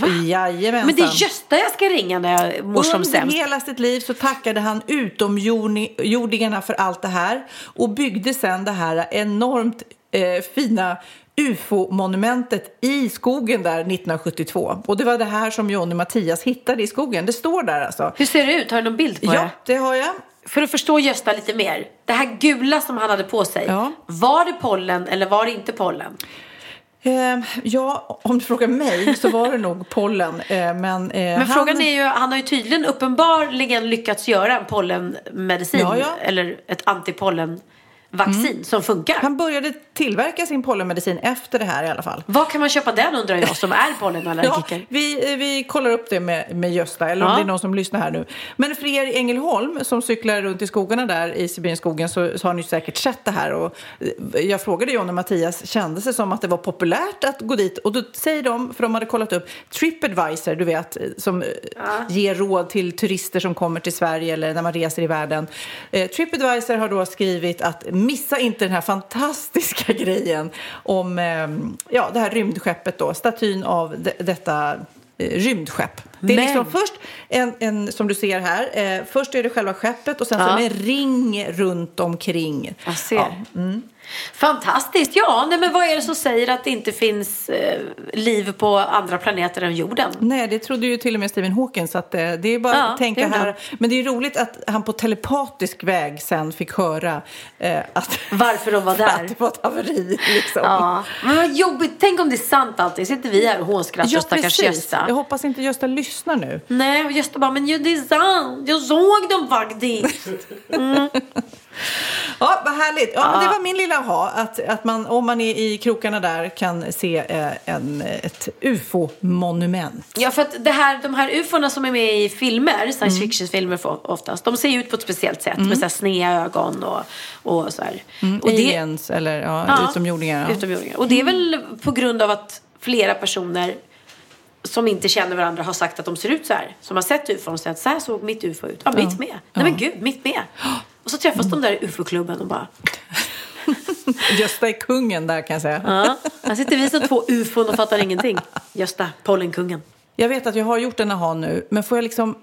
Va? Jajamensan. Men det är Gösta jag ska ringa när jag mår som Under sämst. hela sitt liv så tackade han utomjordingarna för allt det här och byggde sen det här enormt eh, fina UFO-monumentet i skogen där 1972. Och det var det här som Johnny Mattias hittade i skogen. Det står där alltså. Hur ser det ut? Har du någon bild på Ja, det? det har jag. För att förstå Gösta lite mer. Det här gula som han hade på sig. Var det pollen eller var det inte pollen? Eh, ja, om du frågar mig så var det nog pollen. Eh, men eh, Men han... frågan är ju, han har ju tydligen uppenbarligen lyckats göra en pollenmedicin. Ja, ja. Eller ett antipollenvaccin som funkar. Han började tillverka sin pollenmedicin efter det här i alla fall. Var kan man köpa den undrar jag som är pollenallergiker? Ja, vi, eh, vi kollar upp det med, med Gösta, eller om Ja. det är någon som lyssnar här nu. Men för er i Ängelholm som cyklar runt i skogarna där i Sibirienskogen så, så har ni säkert sett det här. Och eh, jag frågade John och Mattias, kändes det som att det var populärt att gå dit? Och då säger de, för de hade kollat upp Tripadvisor, du vet, eh, som eh, ger råd till turister som kommer till Sverige eller när man reser i världen. Eh, Tripadvisor har då skrivit att missa inte den här fantastiska grejen om eh, ja, det här rymdskeppet då, statyn av de, detta eh, rymdskepp. Det är Men- liksom först en, en, som du ser här, eh, först är det själva skeppet och sen så Ja. är det en ring runt omkring. Jag ser. Fantastiskt. Ja, nej, men vad är det som säger att det inte finns eh, liv på andra planeter än jorden? Nej, det trodde ju till och med Stephen Hawking. Så att, eh, det är bara Ja, att tänka här. Men det är roligt att han på telepatisk väg sen fick höra eh, att, Varför de var där. att det var ett haveri. Liksom. Ja, men vad jobbigt. Tänk om det är sant allting. Sitter vi här och hånskrattar Ja, stackars. Gösta. Jag hoppas inte Gösta lyssnar nu. Nej, och Gösta bara, men det är sant. Jag såg dem faktiskt. Mm. Ja, vad härligt. Ja, men Ja. det var min lilla ha. Att, att man, om man är i krokarna där kan se eh, en, ett ufo-monument. Ja, för att det här, de här ufona som är med i filmer, science Mm. fiction-filmer oftast, de ser ju ut på ett speciellt sätt Mm. med så här sneda ögon och, och så här. Mm, Och det- aliens eller ja, utomjordingar. Ja. utomjordingar. Och det är väl på grund av att flera personer som inte känner varandra har sagt att de ser ut så här. Som har sett ufon och sagt så här såg mitt ufo ut. Ja, mitt Ja. med. Nej men gud, mitt med. Och så träffas de där i ufo-klubben och bara Gösta är kungen där kan jag säga. ja, här sitter vi som två ufon och fattar ingenting. Gösta, pollenkungen. Jag vet att jag har gjort en aha nu, men får jag liksom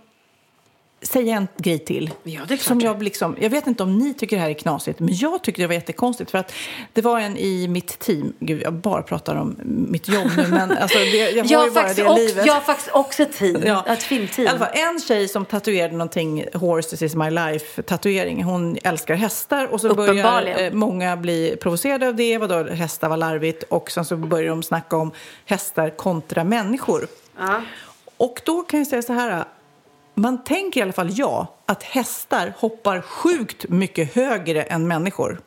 säga en grej till? Ja, det är klart. Som jag, liksom, jag vet inte om ni tycker det här är knasigt, men jag tycker det var jättekonstigt. För att det var en i mitt team, gud jag bara pratar om mitt jobb nu, men alltså det, jag har ju bara faktiskt det också, livet. jag har faktiskt också ett team. Ja. Ett filmteam. I alla fall, en tjej som tatuerade någonting, Horses is my life tatuering. Hon älskar hästar och så börjar eh, många bli provocerade av det. Vadå, hästar var larvigt och sen så börjar de snacka om hästar kontra människor. Ja. Och då kan jag säga så här. Man tänker i alla fall jag att hästar hoppar sjukt mycket högre än människor.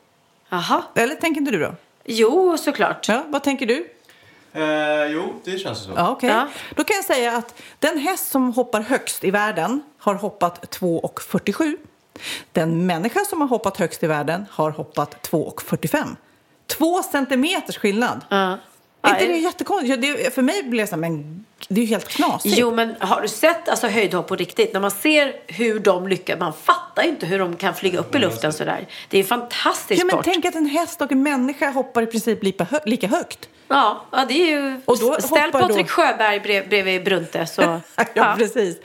Jaha. Eller tänker inte du då? Jo, såklart. Ja, vad tänker du? Eh, jo, det känns så. Ja, okej. Då kan jag säga att den häst som hoppar högst i världen har hoppat 2,47. Den människa som har hoppat högst i världen har hoppat 2,45. Två centimeters skillnad. Är inte det jättekonstigt? Ja, det, för mig blir det så här, men det är ju helt knasigt. Jo, men har du sett alltså, höjdhopp på riktigt? När man ser hur de lyckas, man fattar ju inte hur de kan flyga upp i luften sådär. Det är en fantastisk Ja, men sport. tänk att en häst och en människa hoppar i princip lika, hö- lika högt. Ja, ja, det är ju... Och då Ställ Patrik då- Sjöberg brev, bredvid Brunte så... Ja, precis.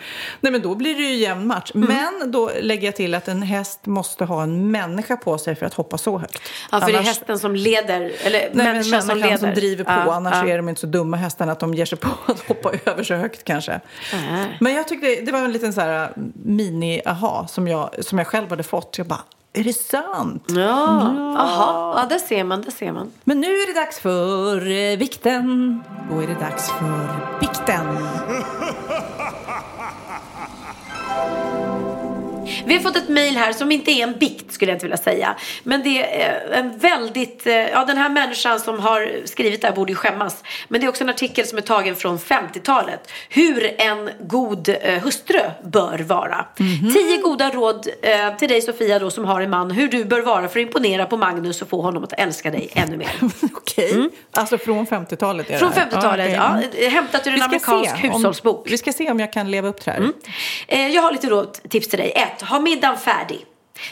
Nej, men då blir det ju jämn match. Mm. Men då lägger jag till att en häst måste ha en människa på sig för att hoppa så högt. Ja, för det är Annars- hästen som leder, eller Nej, men människan som människan leder. som driver på, Ja, annars ja. är de inte så dumma hästarna att de ger sig på att hoppa över så högt kanske. Nej. Men jag tyckte det var en liten så här mini-aha som jag, som jag själv hade fått. Jag bara, är det sant? Ja, aha. ja, det ser man, det ser man. Men nu är det dags för eh, vikten. Då är det dags för vikten. Vi har fått ett mejl här som inte är en bikt skulle jag inte vilja säga. Men det är en väldigt, eh, ja den här människan som har skrivit det här borde ju skämmas. Men det är också en artikel som är tagen från 50-talet. Hur en god eh, hustru bör vara. Tio goda råd eh, till dig Sofia då som har en man. Hur du bör vara för att imponera på Magnus och få honom att älska dig ännu mer. Okej. Alltså från 50-talet är det Från här. 50-talet, ja. okej. Mm. Hämtat ur en amerikansk om- hushållsbok. Vi ska se om jag kan leva upp till det här. Eh, jag har lite råd, tips till dig. 1. Ha middagen färdig.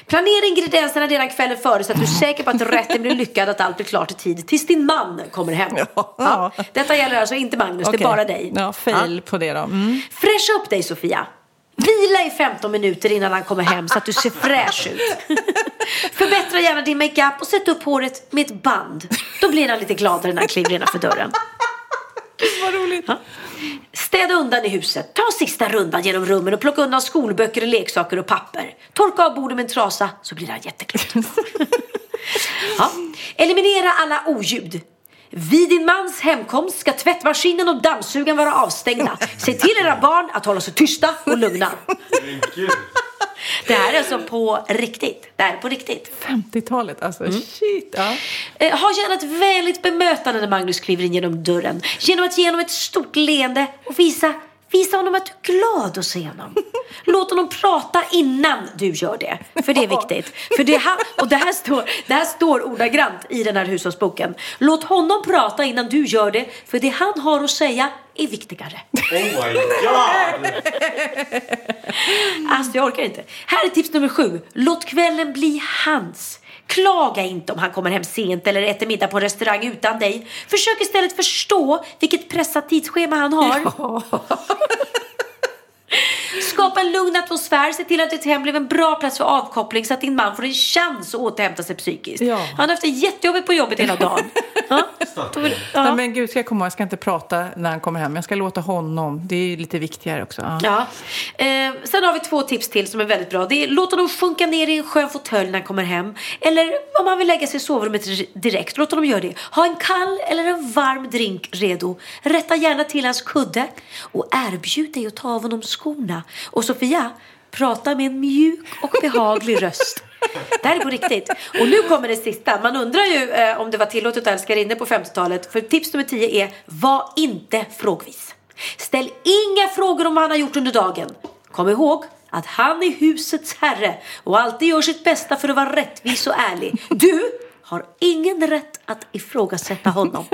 Planera ingredienserna redan kvällen före så att du är säker på att rätten blir lyckad att allt blir klart i tid tills din man kommer hem. Ja. Detta gäller alltså inte Magnus, det Okej. är bara dig. Ja, fail på det då. Mm. Fräscha upp dig Sofia. Vila i 15 minuter innan han kommer hem så att du ser fräsch ut. Förbättra gärna din makeup och sätt upp håret med ett band. Då blir han lite gladare när han kliver innanför dörren. Vad roligt. Städa undan i huset. Ta sista rundan genom rummen och plocka undan skolböcker, leksaker och papper. Torka av bordet med en trasa så blir han jätteglad. ja. Eliminera alla oljud. Vid din mans hemkomst ska tvättmaskinen och dammsugaren vara avstängda. Se till era barn att hålla sig tysta och lugna. Det här är alltså på riktigt. Det här är på riktigt. 50-talet, alltså Mm. shit. Ja. Eh, ha gärna ett vänligt bemötande när Magnus kliver in genom dörren. Genom att ge honom ett stort leende och visa, visa honom att du är glad att se honom. Låt honom prata innan du gör det. För det är viktigt. För det, här, och det, här står, det här står ordagrant i den här hushållsboken. Låt honom prata innan du gör det. För det han har att säga är viktigare. Oh my god! Alltså jag orkar inte. Här är tips nummer sju. Låt kvällen bli hans. Klaga inte om han kommer hem sent eller äter middag på en restaurang utan dig. Försök istället förstå vilket pressat tidsschema han har. Skapa en lugn atmosfär. Se till att ditt hem blev en bra plats för avkoppling så att din man får en chans att återhämta sig psykiskt. Ja. Han har haft det jättejobbigt på jobbet hela dagen. Ja? Vill- ja. Nej, men gud, ska jag komma jag ska inte prata när han kommer hem. Jag ska låta honom. Det är lite viktigare också. Ja. Ja. Eh, sen har vi två tips till som är väldigt bra. Det är låt honom sjunka ner i en skön fåtölj när han kommer hem. Eller om han vill lägga sig i sovrummet direkt, låt honom göra det. Ha en kall eller en varm drink redo. Rätta gärna till hans kudde. Och erbjud dig att ta av honom skorna. Och Sofia, prata med en mjuk och behaglig röst. Det här är på riktigt. Och nu kommer det sista. Man undrar ju eh, om det var tillåtet att älska inne på 50-talet. För tips nummer 10 är var inte frågvis. Ställ inga frågor om vad han har gjort under dagen. Kom ihåg att han är husets herre och alltid gör sitt bästa för att vara rättvis och ärlig. Du har ingen rätt att ifrågasätta honom.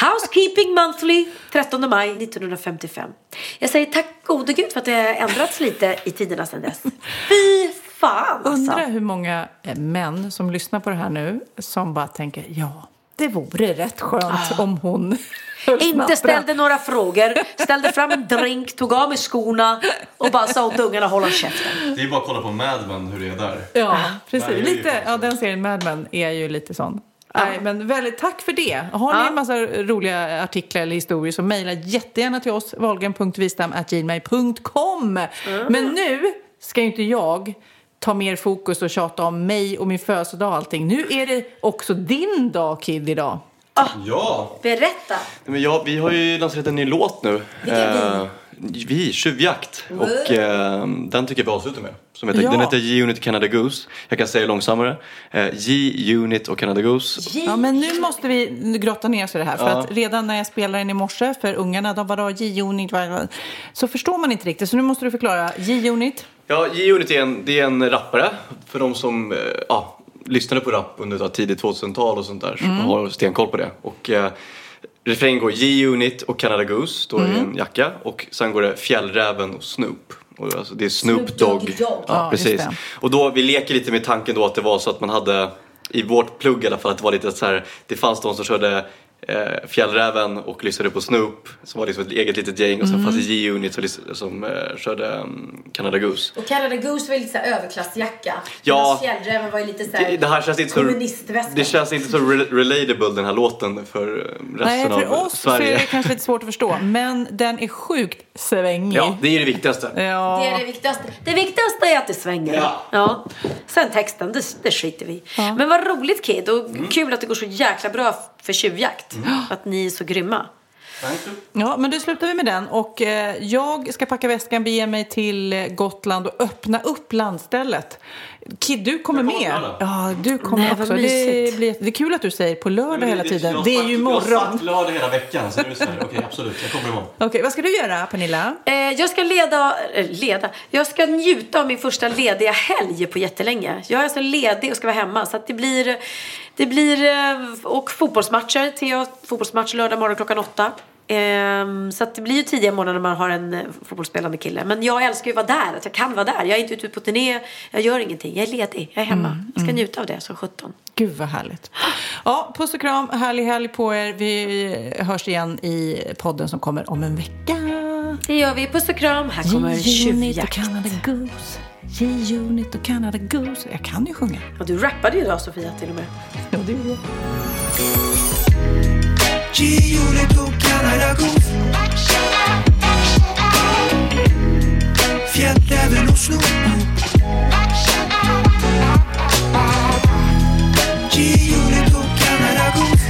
Housekeeping Monthly 13 maj 1955. Jag säger tack gode gud för att det har ändrats lite i tiderna sedan dess. Fy fan alltså. Undrar hur många eh, män som lyssnar på det här nu som bara tänker ja, det vore rätt skönt om hon Inte snabbra." ställde några frågor, ställde fram en drink, tog av mig skorna och bara sa åt ungarna hålla käften. Det är bara att kolla på Mad Men hur det är där. Ja, precis. Där är Lite, ja, den serien Mad Men är ju lite sån. Nej, men väldigt, tack för det. Har ni Ja. en massa roliga artiklar eller historier så mejla jättegärna till oss, valgren.vistam.gmail.com. Men nu ska ju inte jag ta mer fokus och tjata om mig och min födelsedag och allting. Nu är det också din dag, Kid, idag. Ja! Berätta. Men ja, vi har ju lanserat en ny låt nu. Vilken vi? Eh, vi, Tjuvjakt. Och eh, den tycker jag vi avslutar med. Som heter, Ja. Den heter G-Unit Canada Goose. Jag kan säga långsammare. Eh, G-Unit och Canada Goose. Ja, men nu måste vi grotta ner oss i det här. För Ja. att redan när jag spelade den i morse för ungarna, de vad- vad- så förstår man inte riktigt. Så nu måste du förklara. J-unit. Ja, G-Unit är en, det är en rappare. För de som eh, ja, lyssnade på rap under tidigt 2000-tal och sånt där. Så Mm. har stenkoll på det. Och eh, refrängen går G-Unit och Canada Goose. Står i Mm. en jacka. Och sen går det Fjällräven och Snoop. Och alltså, det är Snoop, Snoop Dogg. Dogg. Ja, Ja, precis. Och då, vi leker lite med tanken då att det var så att man hade i vårt plugg i alla fall att det var lite så här, det fanns de som körde eh, Fjällräven och lyssnade på Snoop som var liksom ett eget litet gäng och sen Mm. fanns det G-Unit som, eh, körde um, Canada Goose. Och Canada Goose var ju lite så här överklassjacka. Ja. Fjällräven var ju lite så här Det, det här känns inte så, kommunistväska. det känns inte så re- relatable den här låten för eh, resten Nej, för av oss så är Sverige. det kanske lite svårt att förstå. Men den är sjukt svängig. Ja, det är det viktigaste. Ja. Det är det viktigaste. Det viktigaste är att det svänger. Ja. Sen texten, det, det skiter vi i. Men vad roligt Kid och kul att det går så jäkla bra för tjuvjakt. Att ni är så grymma. Ja, men då slutar vi med den. Och eh, jag ska packa väskan, bege mig till eh, Gotland och öppna upp landstället. Kid, du kommer med. Ja, du kommer Nej, också. Det, blir, det är kul att du säger på lördag hela tiden. Det är ju Jag har sagt lördag hela veckan så nu är det så här, okej absolut, jag kommer imorgon. Okej, vad ska du göra, Pernilla? Eh, jag ska leda, eh, leda, jag ska njuta av min första lediga helg på jättelänge. Jag är alltså ledig och ska vara hemma. Så att det blir, det blir eh, och fotbollsmatcher. Theo, fotbollsmatch lördag morgon klockan åtta. Ehm, så det blir ju tidiga morgnar när man har en eh, fotbollsspelande kille. Men jag älskar ju att vara där, att jag kan vara där. Jag är inte ute på turné, jag gör ingenting. Jag är ledig, jag är hemma. Jag ska njuta av det som 17. Gud vad härligt. Ja, puss och kram, härlig helg på er. Vi hörs igen i podden som kommer om en vecka. Det gör vi. Puss och kram. Här kommer tjuvjakt. G-Unit och Canada Goose. Jag kan ju sjunga. Och du rappade ju idag Sofia till och med. Ja, det gjorde jag. G-Unit och Canada Goose Fjällräven och Snoop G-Unit och Canada Goose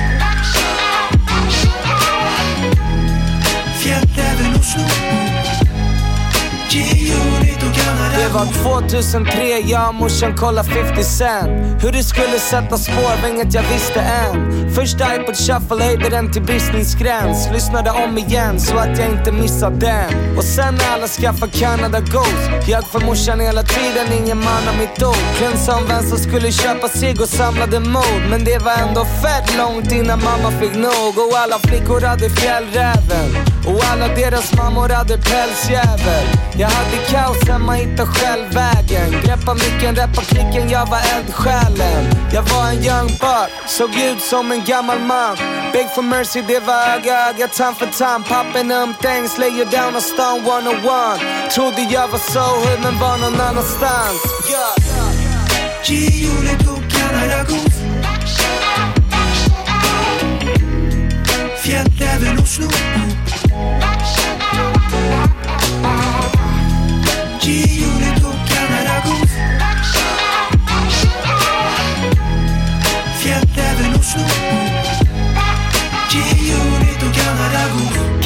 Fjällräven och Snoop G-Unit och Canada det var 2003, jag och morsan kollade 50 Cent. Hur det skulle sätta spår var inget jag visste än. Första iPod shuffle höjde den till bristningsgräns Lyssnade om igen så att jag inte missade den. Och sen när alla skaffade Canada Ghost Jag för morsan hela tiden, ingen man av mitt ord. Klänsa om vem som skulle köpa sig och samlade mod. Men det var ändå fett långt innan mamma fick nog. Och alla flickor hade fjällräven. Och alla deras mammor hade pälsjävel. Jag hade kaos hemma, hittade själv vägen Greppa micken, reppa klicken, jag var eldsjälen. Jag var en young buck, såg ut som en gammal man. Big for mercy, det var öga, öga, tand för tand. Popping um things, lay you down och stone 101 Trodde jag var so hood men var någon annanstans. G-Unit och Canada god Fjällräven och Snoop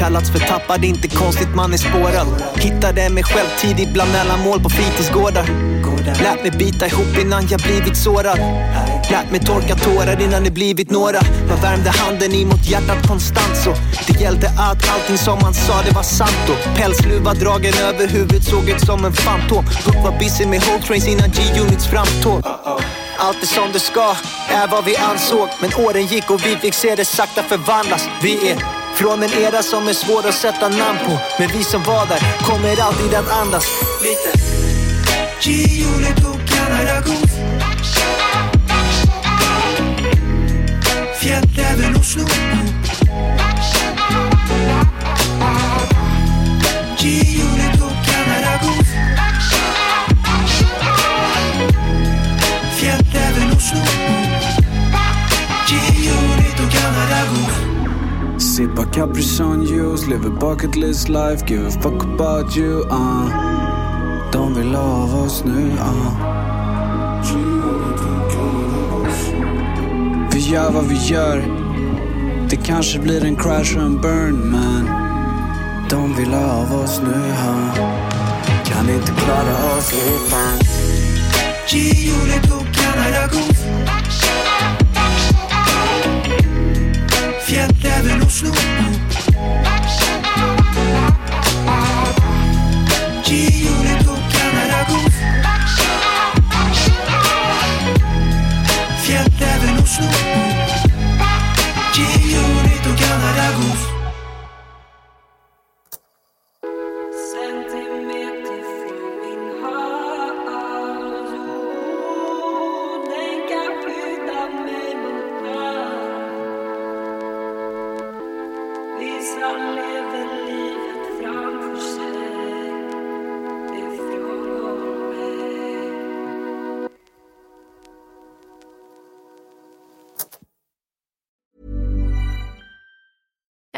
Kallats för tappad, inte konstigt man är spårad. Hittade mig själv tidigt bland mål på fritidsgårdar. Lät mig bita ihop innan jag blivit sårad. Lät mig torka tårar innan det blivit några. Man värmde handen emot hjärtat konstant så Det gällde att allting som man sa det var sant. Då Pälsluva dragen över huvudet såg ut som en fantom Puck var busy med whole trains innan G-Units framtåg. Allt är som det ska, är vad vi ansåg. Men åren gick och vi fick se det sakta förvandlas. Vi är från en era som är svår att sätta namn på. Men vi som var där kommer alltid att andas. Lite. Fjällräven och Capri Sun juice, live a bucket list life Give a fuck about you, uh De vill av oss nu, uh Vi gör vad vi gör Det kanske blir en crash och en burn, men. De vill av oss nu uh. Kan inte klara oss utan Gio